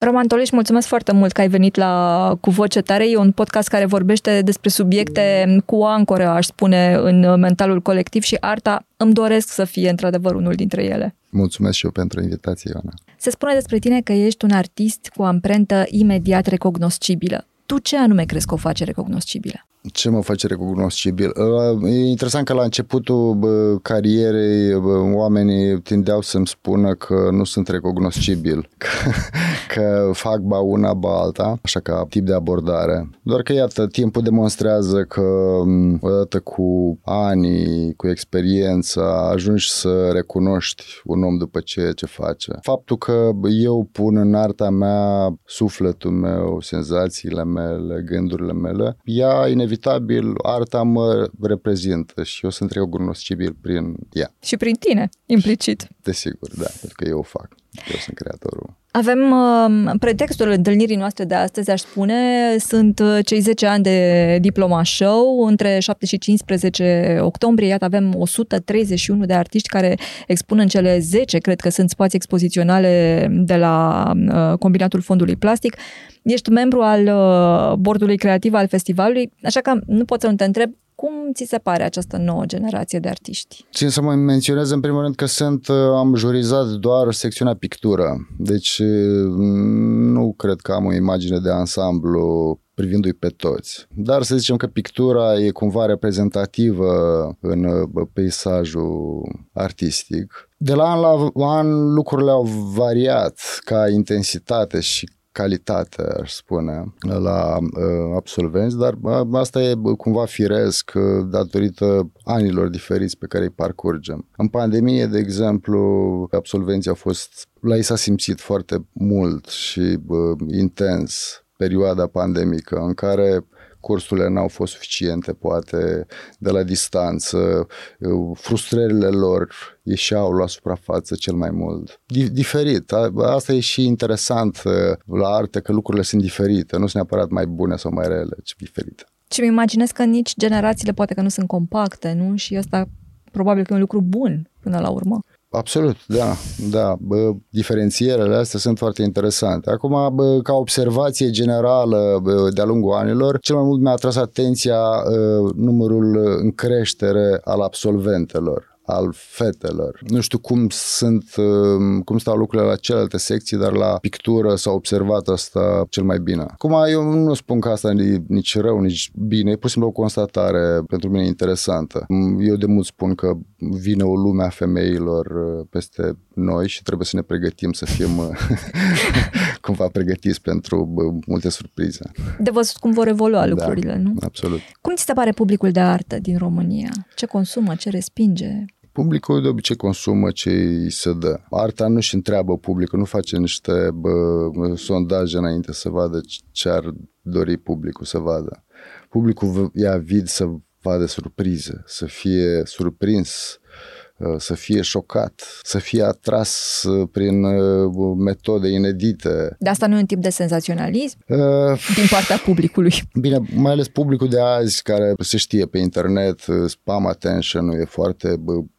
Roman Toleș, mulțumesc foarte mult că ai venit la Cu Voce Tare. E un podcast care vorbește despre subiecte cu ancore, aș spune, în mentalul colectiv și arta îmi doresc să fie într-adevăr unul dintre ele. Mulțumesc și eu pentru invitație, Ioana. Se spune despre tine că ești un artist cu o amprentă imediat recognoscibilă. Tu ce anume crezi că o face recognoscibilă? Ce mă face recunoscibil? E interesant că la începutul carierei oamenii tindeau să-mi spună că nu sunt recognoscibil, că, că fac ba una, ba alta, așa ca tip de abordare. Doar că, iată, timpul demonstrează că odată cu ani, cu experiența, ajungi să recunoști un om după ceea ce face. Faptul că eu pun în arta mea sufletul meu, senzațiile mele, gândurile mele, ea inevitabil inevitabil arta mă reprezintă și eu sunt recunoscibil prin ea. Și prin tine, implicit. Desigur, da, pentru că eu o fac. Eu sunt creatorul. Avem uh, pretextul întâlnirii noastre de astăzi, aș spune, sunt uh, cei 10 ani de Diploma Show. Între 7 și 15 octombrie, iată, avem 131 de artiști care expun în cele 10, cred că sunt spații expoziționale de la uh, Combinatul Fondului Plastic. Ești membru al uh, bordului creativ al festivalului, așa că nu pot să nu te întreb cum ți se pare această nouă generație de artiști? Țin să mă menționez în primul rând că sunt, uh, am jurizat doar secțiunea pictură, deci uh, nu cred că am o imagine de ansamblu privindu-i pe toți. Dar să zicem că pictura e cumva reprezentativă în uh, peisajul artistic. De la an la an lucrurile au variat ca intensitate și calitate, aș spune, la uh, absolvenți, dar uh, asta e cumva firesc uh, datorită anilor diferiți pe care îi parcurgem. În pandemie, de exemplu, absolvenții au fost, la ei s-a simțit foarte mult și uh, intens perioada pandemică în care cursurile n-au fost suficiente, poate de la distanță, frustrările lor ieșeau la suprafață cel mai mult. Diferit. Asta e și interesant la arte, că lucrurile sunt diferite, nu sunt neapărat mai bune sau mai rele, ci diferite. Și îmi imaginez că nici generațiile poate că nu sunt compacte, nu? Și asta probabil că e un lucru bun până la urmă. Absolut, da, da. Bă, diferențierele astea sunt foarte interesante. Acum, bă, ca observație generală bă, de-a lungul anilor, cel mai mult mi-a atras atenția uh, numărul în creștere al absolventelor al fetelor. Nu știu cum sunt, um, cum stau lucrurile la celelalte secții, dar la pictură s-a observat asta cel mai bine. Acum, eu nu spun că asta e nici rău, nici bine, e pur și simplu o constatare pentru mine interesantă. Eu de mult spun că vine o lume a femeilor uh, peste noi și trebuie să ne pregătim să fim uh, cumva pregătiți pentru multe surprize. De văzut cum vor evolua da, lucrurile, da, nu? Absolut. Cum ți se pare publicul de artă din România? Ce consumă, ce respinge? Publicul de obicei consumă ce îi se dă. Arta nu și întreabă publicul, nu face niște bă, sondaje înainte să vadă ce ar dori publicul să vadă. Publicul e avid să vadă surprize, să fie surprins, să fie șocat, să fie atras prin metode inedite. De asta nu e un tip de senzaționalism uh, din partea publicului. Bine, mai ales publicul de azi care se știe pe internet, spam attention-ul e foarte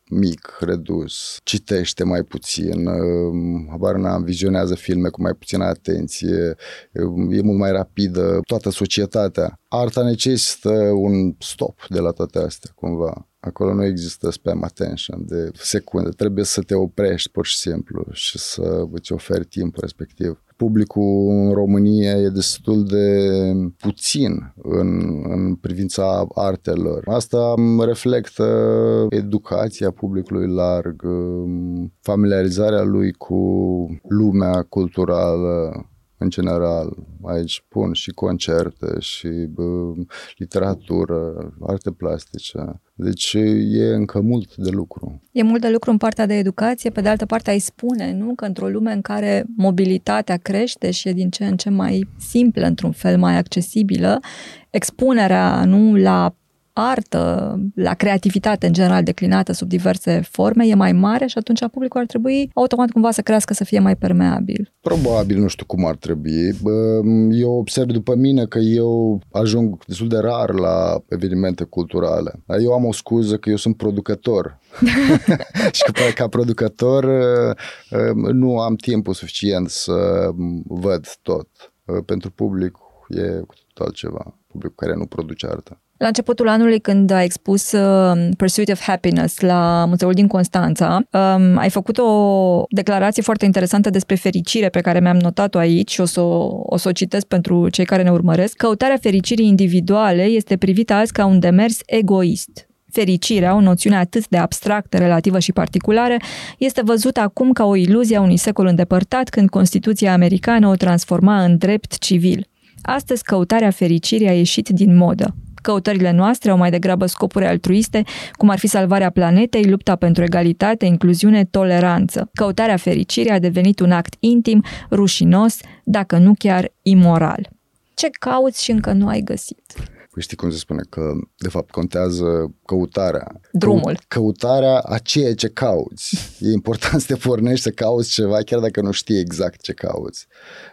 mic, redus, citește mai puțin, um, habar n-am, vizionează filme cu mai puțină atenție, um, e mult mai rapidă toată societatea. Arta necesită un stop de la toate astea, cumva. Acolo nu există spam attention de secunde. Trebuie să te oprești pur și simplu și să îți oferi timpul respectiv publicul în România e destul de puțin în, în privința artelor. Asta reflectă educația publicului larg, familiarizarea lui cu lumea culturală în general. Aici pun și concerte și bă, literatură, arte plastice. Deci e încă mult de lucru. E mult de lucru în partea de educație, pe de altă parte ai spune, nu? Că într-o lume în care mobilitatea crește și e din ce în ce mai simplă, într-un fel mai accesibilă, expunerea, nu, la artă, la creativitate în general declinată sub diverse forme e mai mare și atunci publicul ar trebui automat cumva să crească să fie mai permeabil. Probabil, nu știu cum ar trebui. Eu observ după mine că eu ajung destul de rar la evenimente culturale. Eu am o scuză că eu sunt producător și că ca producător nu am timpul suficient să văd tot. Pentru public e cu totul altceva, publicul care nu produce artă. La începutul anului, când ai expus uh, Pursuit of Happiness la Muzeul din Constanța, um, ai făcut o declarație foarte interesantă despre fericire pe care mi-am notat-o aici și o să o, o, să o citesc pentru cei care ne urmăresc. Căutarea fericirii individuale este privită azi ca un demers egoist. Fericirea, o noțiune atât de abstractă, relativă și particulară, este văzută acum ca o iluzie a unui secol îndepărtat când Constituția americană o transforma în drept civil. Astăzi, căutarea fericirii a ieșit din modă. Căutările noastre au mai degrabă scopuri altruiste, cum ar fi salvarea planetei, lupta pentru egalitate, incluziune, toleranță. Căutarea fericirii a devenit un act intim, rușinos, dacă nu chiar imoral. Ce cauți și încă nu ai găsit? Păi știi cum se spune că, de fapt, contează căutarea. Drumul. Căutarea a ceea ce cauți. E important să te pornești să cauți ceva, chiar dacă nu știi exact ce cauți.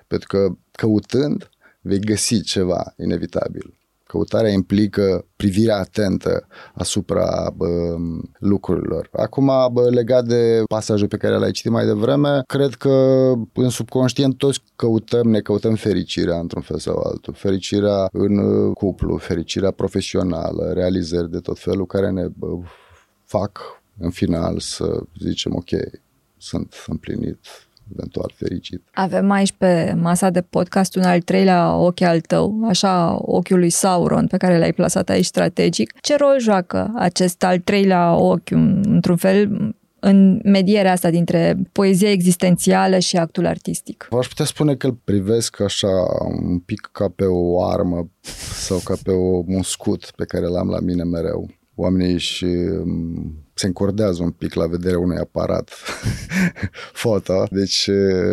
Pentru că căutând, vei găsi ceva inevitabil. Căutarea implică privirea atentă asupra bă, lucrurilor. Acum, bă, legat de pasajul pe care l-ai citit mai devreme, cred că în subconștient toți căutăm, ne căutăm fericirea într-un fel sau altul. Fericirea în uh, cuplu, fericirea profesională, realizări de tot felul care ne bă, fac în final să zicem ok, sunt împlinit, eventual fericit. Avem aici pe masa de podcast un al treilea ochi al tău, așa ochiul lui Sauron pe care l-ai plasat aici strategic. Ce rol joacă acest al treilea ochi, într-un fel, în medierea asta dintre poezia existențială și actul artistic? V-aș putea spune că îl privesc așa un pic ca pe o armă sau ca pe o, un scut pe care l-am la mine mereu. Oamenii și se încordează un pic la vederea unui aparat foto, deci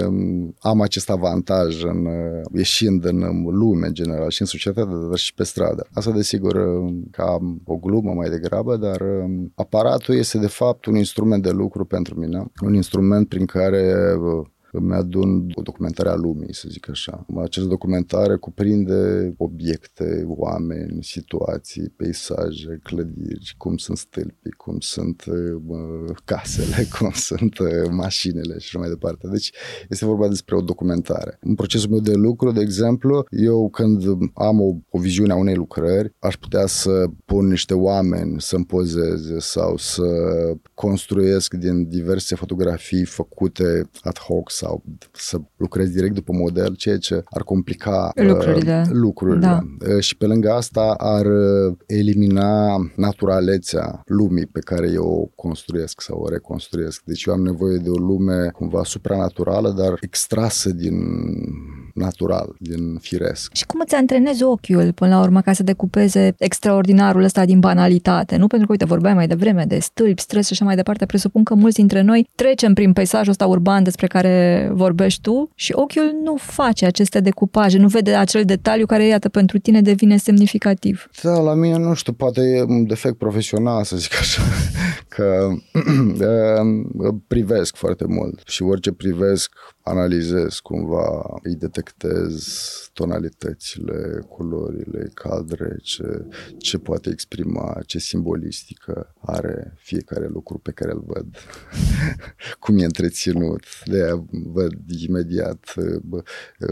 um, am acest avantaj în, uh, ieșind în lume în general și în societate, dar și pe stradă. Asta desigur um, ca o glumă mai degrabă, dar um, aparatul este de fapt un instrument de lucru pentru mine, un instrument prin care uh, îmi adun o documentare a lumii, să zic așa. Această documentare cuprinde obiecte, oameni, situații, peisaje, clădiri, cum sunt stâlpii, cum sunt uh, casele, cum sunt uh, mașinile și așa mai departe. Deci este vorba despre o documentare. În procesul meu de lucru, de exemplu, eu când am o, o viziune a unei lucrări, aș putea să pun niște oameni să-mi pozeze sau să construiesc din diverse fotografii făcute ad hoc sau să lucrezi direct după model, ceea ce ar complica lucrurile. Uh, lucrurile. Da. Uh, și pe lângă asta ar uh, elimina naturalețea lumii pe care eu o construiesc sau o reconstruiesc. Deci eu am nevoie de o lume cumva supranaturală, dar extrasă din natural, din firesc. Și cum îți antrenezi ochiul până la urmă ca să decupeze extraordinarul ăsta din banalitate? Nu pentru că, uite, vorbeai mai devreme de stâlpi, stres și așa mai departe. Presupun că mulți dintre noi trecem prin peisajul ăsta urban despre care vorbești tu și ochiul nu face aceste decupaje, nu vede acel detaliu care, iată, pentru tine devine semnificativ. Da, la mine, nu știu, poate e un defect profesional, să zic așa, că privesc foarte mult și orice privesc analizez cumva, îi detectez tonalitățile, culorile, cadre, ce, ce poate exprima, ce simbolistică are fiecare lucru pe care îl văd, cum e întreținut. De aia văd imediat bă,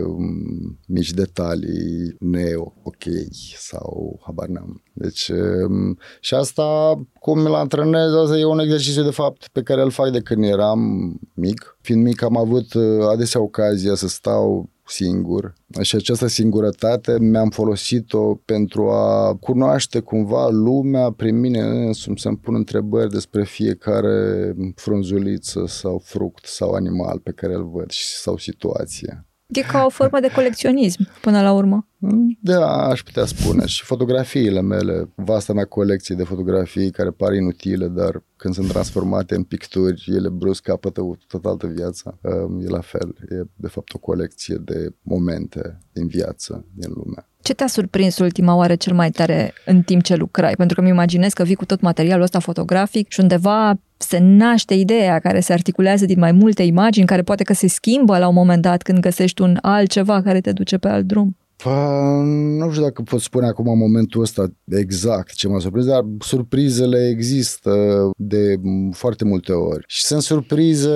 um, mici detalii ne ok sau habar n-am. Deci um, și asta cum mi-l antrenez, asta e un exercițiu de fapt pe care îl fac de când eram mic. Fiind mic am avut uh, adesea ocazia să stau singur și această singurătate mi-am folosit-o pentru a cunoaște cumva lumea prin mine însumi, să-mi pun întrebări despre fiecare frunzuliță sau fruct sau animal pe care îl văd sau situație. E ca o formă de colecționism, până la urmă. Da, aș putea spune. Și fotografiile mele, vasta mea colecție de fotografii care par inutile, dar când sunt transformate în picturi, ele brusc capătă o tot altă viață. E la fel. E de fapt o colecție de momente din viață, din lume. Ce te-a surprins ultima oară cel mai tare în timp ce lucrai? Pentru că îmi imaginez că vii cu tot materialul ăsta fotografic și undeva se naște ideea care se articulează din mai multe imagini, care poate că se schimbă la un moment dat când găsești un altceva care te duce pe alt drum. Pa, nu știu dacă pot spune acum momentul ăsta exact ce m-a surprins, dar surprizele există de foarte multe ori. Și sunt surprize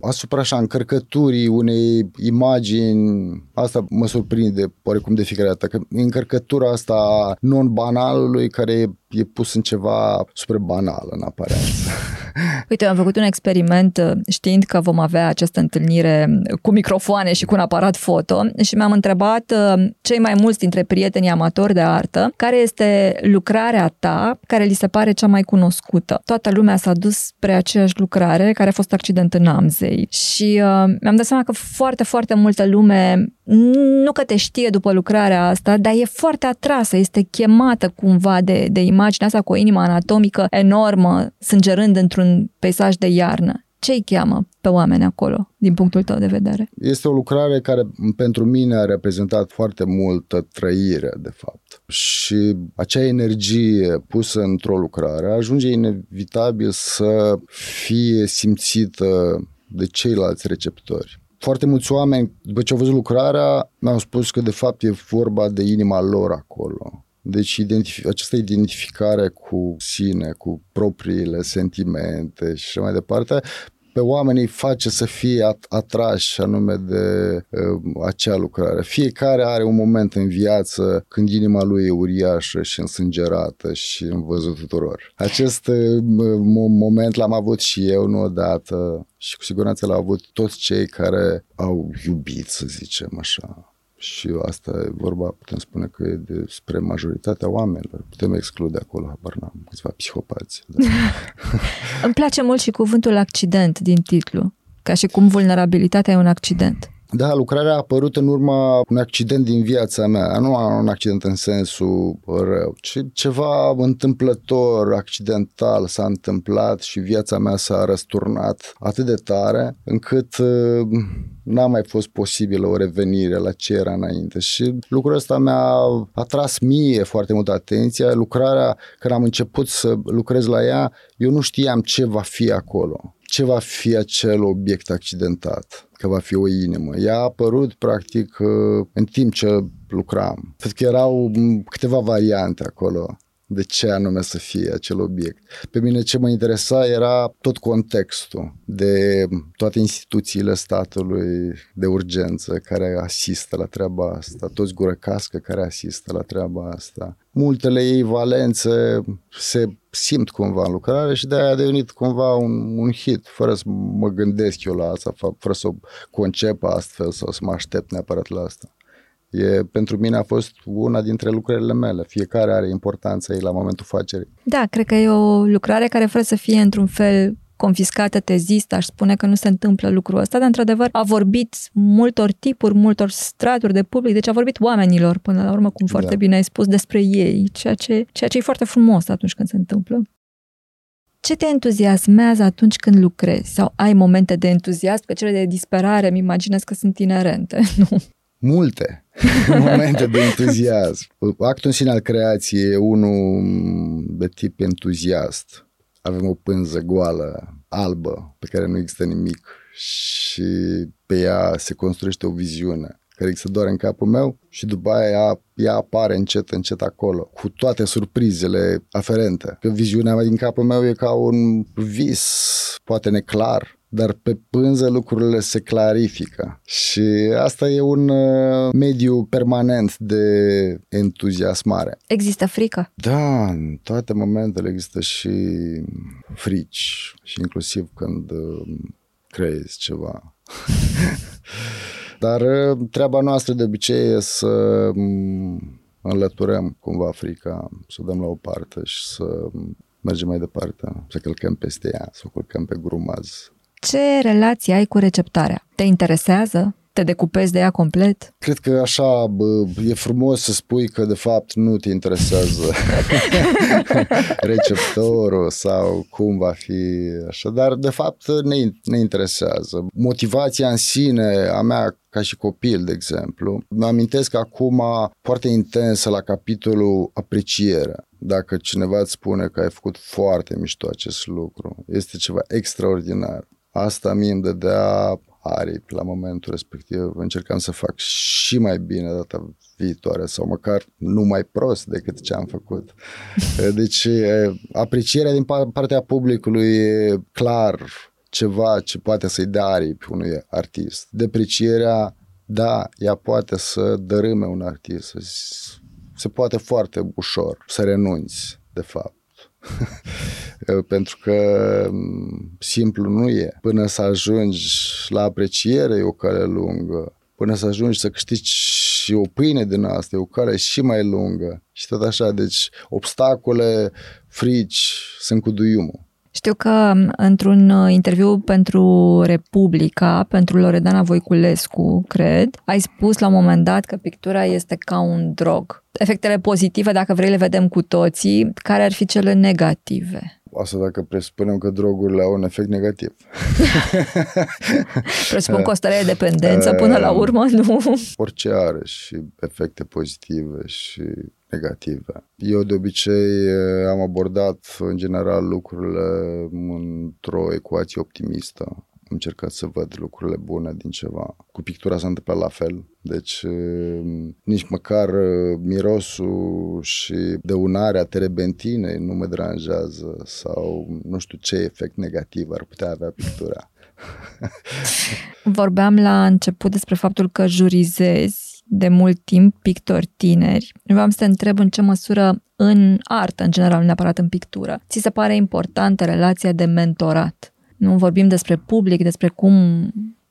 asupra așa încărcăturii unei imagini. Asta mă surprinde oarecum de fiecare dată, că încărcătura asta non-banalului care e pus în ceva super banal în aparență. Uite, am făcut un experiment uh, știind că vom avea această întâlnire cu microfoane și cu un aparat foto și mi-am întrebat uh, cei mai mulți dintre prietenii amatori de artă care este lucrarea ta care li se pare cea mai cunoscută. Toată lumea s-a dus spre aceeași lucrare care a fost accident în Amzei și uh, mi-am dat seama că foarte, foarte multă lume nu că te știe după lucrarea asta, dar e foarte atrasă, este chemată cumva de, de imaginea asta cu o inimă anatomică enormă, sângerând într-un peisaj de iarnă. Ce îi cheamă pe oameni acolo, din punctul tău de vedere? Este o lucrare care pentru mine a reprezentat foarte multă trăire, de fapt. Și acea energie pusă într-o lucrare ajunge inevitabil să fie simțită de ceilalți receptori foarte mulți oameni, după ce au văzut lucrarea, mi-au spus că de fapt e vorba de inima lor acolo. Deci identif- această identificare cu sine, cu propriile sentimente și așa mai departe, pe oameni îi face să fie atrași anume de uh, acea lucrare. Fiecare are un moment în viață când inima lui e uriașă și însângerată și în văzut tuturor. Acest uh, moment l-am avut și eu nu odată și cu siguranță l-au avut toți cei care au iubit, să zicem așa și asta e vorba, putem spune că e despre majoritatea oamenilor. Putem exclude acolo, habar n-am, câțiva psihopați. Da. Îmi place mult și cuvântul accident din titlu, ca și cum vulnerabilitatea e un accident. Da, lucrarea a apărut în urma unui accident din viața mea. Nu un accident în sensul rău, ci ceva întâmplător, accidental s-a întâmplat și viața mea s-a răsturnat atât de tare încât uh, n-a mai fost posibilă o revenire la ce era înainte. Și lucrul ăsta mi-a atras mie foarte multă atenție. Lucrarea, când am început să lucrez la ea, eu nu știam ce va fi acolo ce va fi acel obiect accidentat, că va fi o inimă. Ea a apărut practic în timp ce lucram. Cred că erau câteva variante acolo de ce anume să fie acel obiect. Pe mine ce mă interesa era tot contextul de toate instituțiile statului de urgență care asistă la treaba asta, toți gură cască care asistă la treaba asta. Multele ei valențe se simt cumva în lucrare și de-aia a devenit cumva un, un hit, fără să mă gândesc eu la asta, fără să o concep astfel sau să mă aștept neapărat la asta. E, pentru mine a fost una dintre lucrările mele. Fiecare are importanța ei la momentul facerii. Da, cred că e o lucrare care fără să fie într-un fel confiscată, tezistă, aș spune că nu se întâmplă lucrul ăsta, dar într-adevăr a vorbit multor tipuri, multor straturi de public, deci a vorbit oamenilor până la urmă, cum foarte da. bine ai spus, despre ei, ceea ce, ceea ce e foarte frumos atunci când se întâmplă. Ce te entuziasmează atunci când lucrezi? Sau ai momente de entuziasm? Că cele de disperare, mi imaginez că sunt inerente, nu? multe momente de entuziasm. Actul în sine al creației e unul de tip entuziast. Avem o pânză goală, albă, pe care nu există nimic și pe ea se construiește o viziune care există doar în capul meu și după aia ea, ea apare încet, încet acolo, cu toate surprizele aferente. Că viziunea mea din capul meu e ca un vis, poate neclar, dar pe pânză lucrurile se clarifică și asta e un uh, mediu permanent de entuziasmare. Există frică? Da, în toate momentele există și frici și inclusiv când uh, crezi ceva. Dar uh, treaba noastră de obicei e să um, înlăturăm cumva frica, să o dăm la o parte și să mergem mai departe, să călcăm peste ea, să o călcăm pe grumaz, ce relație ai cu receptarea? Te interesează? te decupezi de ea complet? Cred că așa bă, e frumos să spui că de fapt nu te interesează receptorul sau cum va fi așa, dar de fapt ne, ne interesează. Motivația în sine a mea ca și copil, de exemplu. Mă amintesc acum foarte intensă la capitolul apreciere. Dacă cineva îți spune că ai făcut foarte mișto acest lucru, este ceva extraordinar. Asta mie îmi dădea aripi la momentul respectiv. Încercam să fac și mai bine data viitoare sau măcar nu mai prost decât ce am făcut. Deci aprecierea din partea publicului e clar ceva ce poate să-i dea aripi unui artist. Deprecierea, da, ea poate să dărâme un artist. Se poate foarte ușor să renunți, de fapt. Pentru că simplu nu e. Până să ajungi la apreciere e o cale lungă. Până să ajungi să câștigi și o pâine din asta, e o cale și mai lungă. Și tot așa, deci obstacole, frici sunt cu duiumul. Știu că într-un uh, interviu pentru Republica, pentru Loredana Voiculescu, cred, ai spus la un moment dat că pictura este ca un drog. Efectele pozitive, dacă vrei, le vedem cu toții. Care ar fi cele negative? Asta dacă presupunem că drogurile au un efect negativ. Presupun că o stare de dependență până la urmă, nu? Orice are și efecte pozitive și negative. Eu de obicei am abordat în general lucrurile într-o ecuație optimistă. Am încercat să văd lucrurile bune din ceva. Cu pictura s-a întâmplat la fel. Deci nici măcar mirosul și dăunarea terebentinei nu mă deranjează sau nu știu ce efect negativ ar putea avea pictura. Vorbeam la început despre faptul că jurizezi de mult timp pictori tineri. Vreau să te întreb în ce măsură în artă, în general, neapărat în pictură, ți se pare importantă relația de mentorat. Nu vorbim despre public, despre cum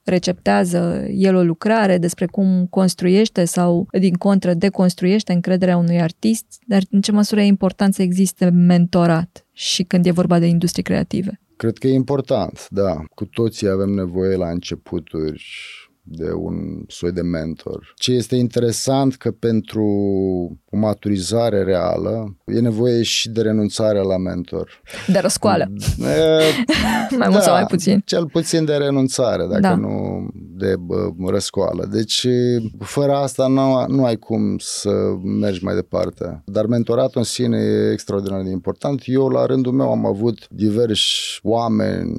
receptează el o lucrare, despre cum construiește sau, din contră, deconstruiește încrederea unui artist, dar în ce măsură e important să existe mentorat și când e vorba de industrie creative? Cred că e important, da. Cu toții avem nevoie la începuturi de un soi de mentor. Ce este interesant că pentru o maturizare reală e nevoie și de renunțarea la mentor. De răscoală. E, mai mult da, sau mai puțin. Cel puțin de renunțare, dacă da. nu de bă, răscoală. Deci fără asta nu, nu ai cum să mergi mai departe. Dar mentoratul în sine e extraordinar de important. Eu la rândul meu am avut diversi oameni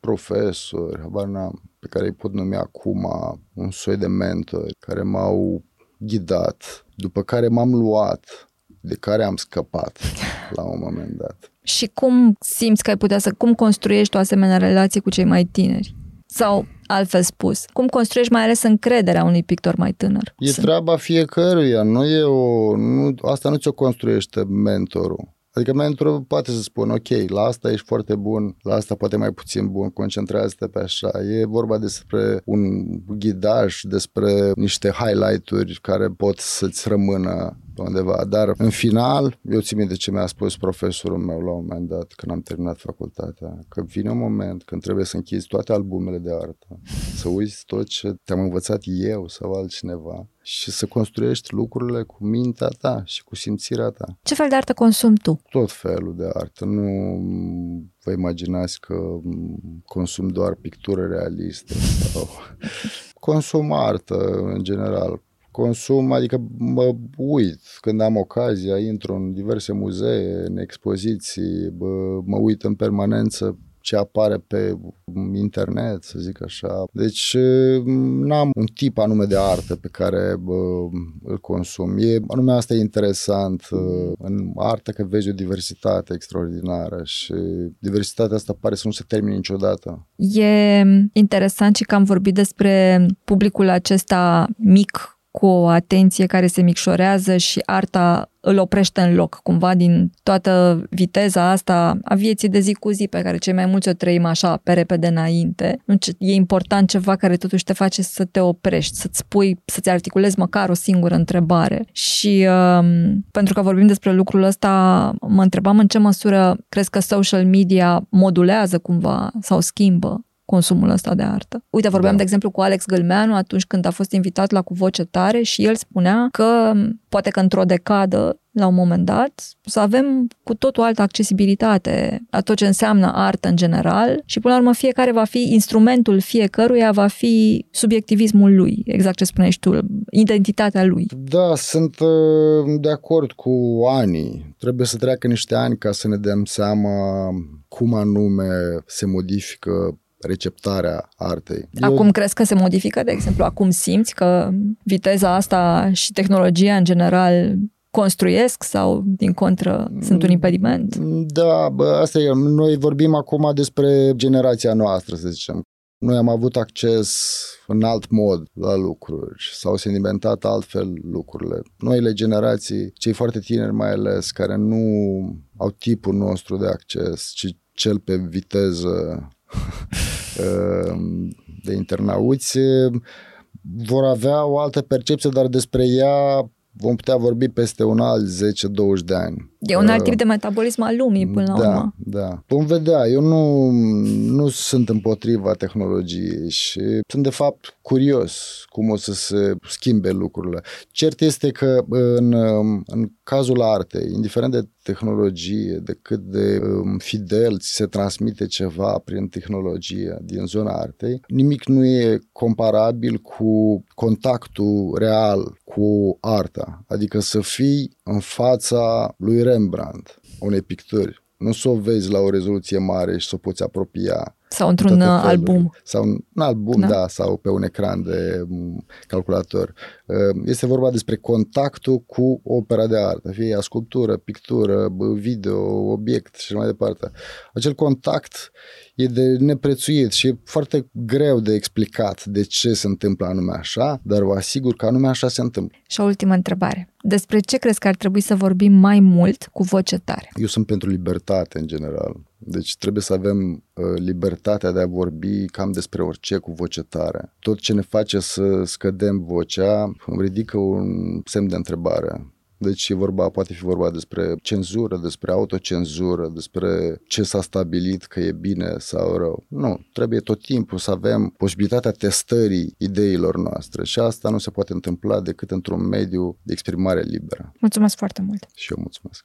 profesori, habar n-am, pe care îi pot numi acum un soi de mentori care m-au ghidat, după care m-am luat, de care am scăpat la un moment dat. Și cum simți că ai putea să, cum construiești o asemenea relație cu cei mai tineri? Sau, altfel spus, cum construiești mai ales încrederea unui pictor mai tânăr? E treaba fiecăruia, nu e o, nu, asta nu ți-o construiește mentorul. Adică mentorul poate să spună, ok, la asta ești foarte bun, la asta poate mai puțin bun, concentrează-te pe așa. E vorba despre un ghidaj, despre niște highlight-uri care pot să-ți rămână pe undeva. Dar în final, eu țin de ce mi-a spus profesorul meu la un moment dat, când am terminat facultatea, că vine un moment când trebuie să închizi toate albumele de artă, să uiți tot ce te-am învățat eu sau altcineva și să construiești lucrurile cu mintea ta și cu simțirea ta. Ce fel de artă consumi tu? Tot felul de artă. Nu vă imaginați că consum doar pictură realistă sau consum artă în general consum, adică mă uit când am ocazia, intru în diverse muzee, în expoziții, bă, mă uit în permanență ce apare pe internet, să zic așa. Deci n-am un tip anume de artă pe care bă, îl consum. E, anume asta e interesant în artă că vezi o diversitate extraordinară și diversitatea asta pare să nu se termine niciodată. E interesant și că am vorbit despre publicul acesta mic cu o atenție care se micșorează și arta îl oprește în loc, cumva din toată viteza asta a vieții de zi cu zi pe care cei mai mulți o trăim așa pe repede înainte. E important ceva care totuși te face să te oprești, să-ți spui, să-ți articulezi măcar o singură întrebare. Și um, pentru că vorbim despre lucrul ăsta, mă întrebam în ce măsură crezi că social media modulează cumva sau schimbă consumul ăsta de artă. Uite, vorbeam da. de exemplu cu Alex Gălmeanu atunci când a fost invitat la Cu Voce Tare și el spunea că poate că într-o decadă la un moment dat, să avem cu totul altă accesibilitate la tot ce înseamnă artă în general și până la urmă fiecare va fi, instrumentul fiecăruia va fi subiectivismul lui, exact ce spuneai tu, identitatea lui. Da, sunt uh, de acord cu anii. Trebuie să treacă niște ani ca să ne dăm seama cum anume se modifică receptarea artei. Acum Eu... crezi că se modifică, de exemplu, acum simți că viteza asta și tehnologia în general construiesc sau, din contră, sunt un impediment? Da, bă, asta e. Noi vorbim acum despre generația noastră, să zicem. Noi am avut acces în alt mod la lucruri, s-au sedimentat altfel lucrurile. Noile generații, cei foarte tineri mai ales, care nu au tipul nostru de acces, ci cel pe viteză de internauți, vor avea o altă percepție, dar despre ea vom putea vorbi peste un alt 10-20 de ani. E un alt tip de metabolism al lumii până la da, urmă. Da, Vom vedea. Eu nu, nu sunt împotriva tehnologiei și sunt de fapt curios cum o să se schimbe lucrurile. Cert este că în, în cazul artei, indiferent de tehnologie, de cât de um, fidel ți se transmite ceva prin tehnologie din zona artei, nimic nu e comparabil cu contactul real cu arta. Adică să fii în fața lui Rembrandt, unei picturi. Nu să o vezi la o rezoluție mare și să o poți apropia. Sau într-un album. Sau un album, da. da, sau pe un ecran de mm, calculator. Uh, este vorba despre contactul cu opera de artă, fie ea sculptură, pictură, video, obiect și mai departe. Acel contact e de neprețuit și e foarte greu de explicat de ce se întâmplă anume așa, dar vă asigur că anume așa se întâmplă. Și o ultimă întrebare. Despre ce crezi că ar trebui să vorbim mai mult cu voce tare? Eu sunt pentru libertate în general. Deci trebuie să avem uh, libertatea de a vorbi cam despre orice cu voce tare. Tot ce ne face să scădem vocea îmi ridică un semn de întrebare. Deci e vorba, poate fi vorba despre cenzură, despre autocenzură, despre ce s-a stabilit că e bine sau rău. Nu, trebuie tot timpul să avem posibilitatea testării ideilor noastre și asta nu se poate întâmpla decât într-un mediu de exprimare liberă. Mulțumesc foarte mult! Și eu mulțumesc!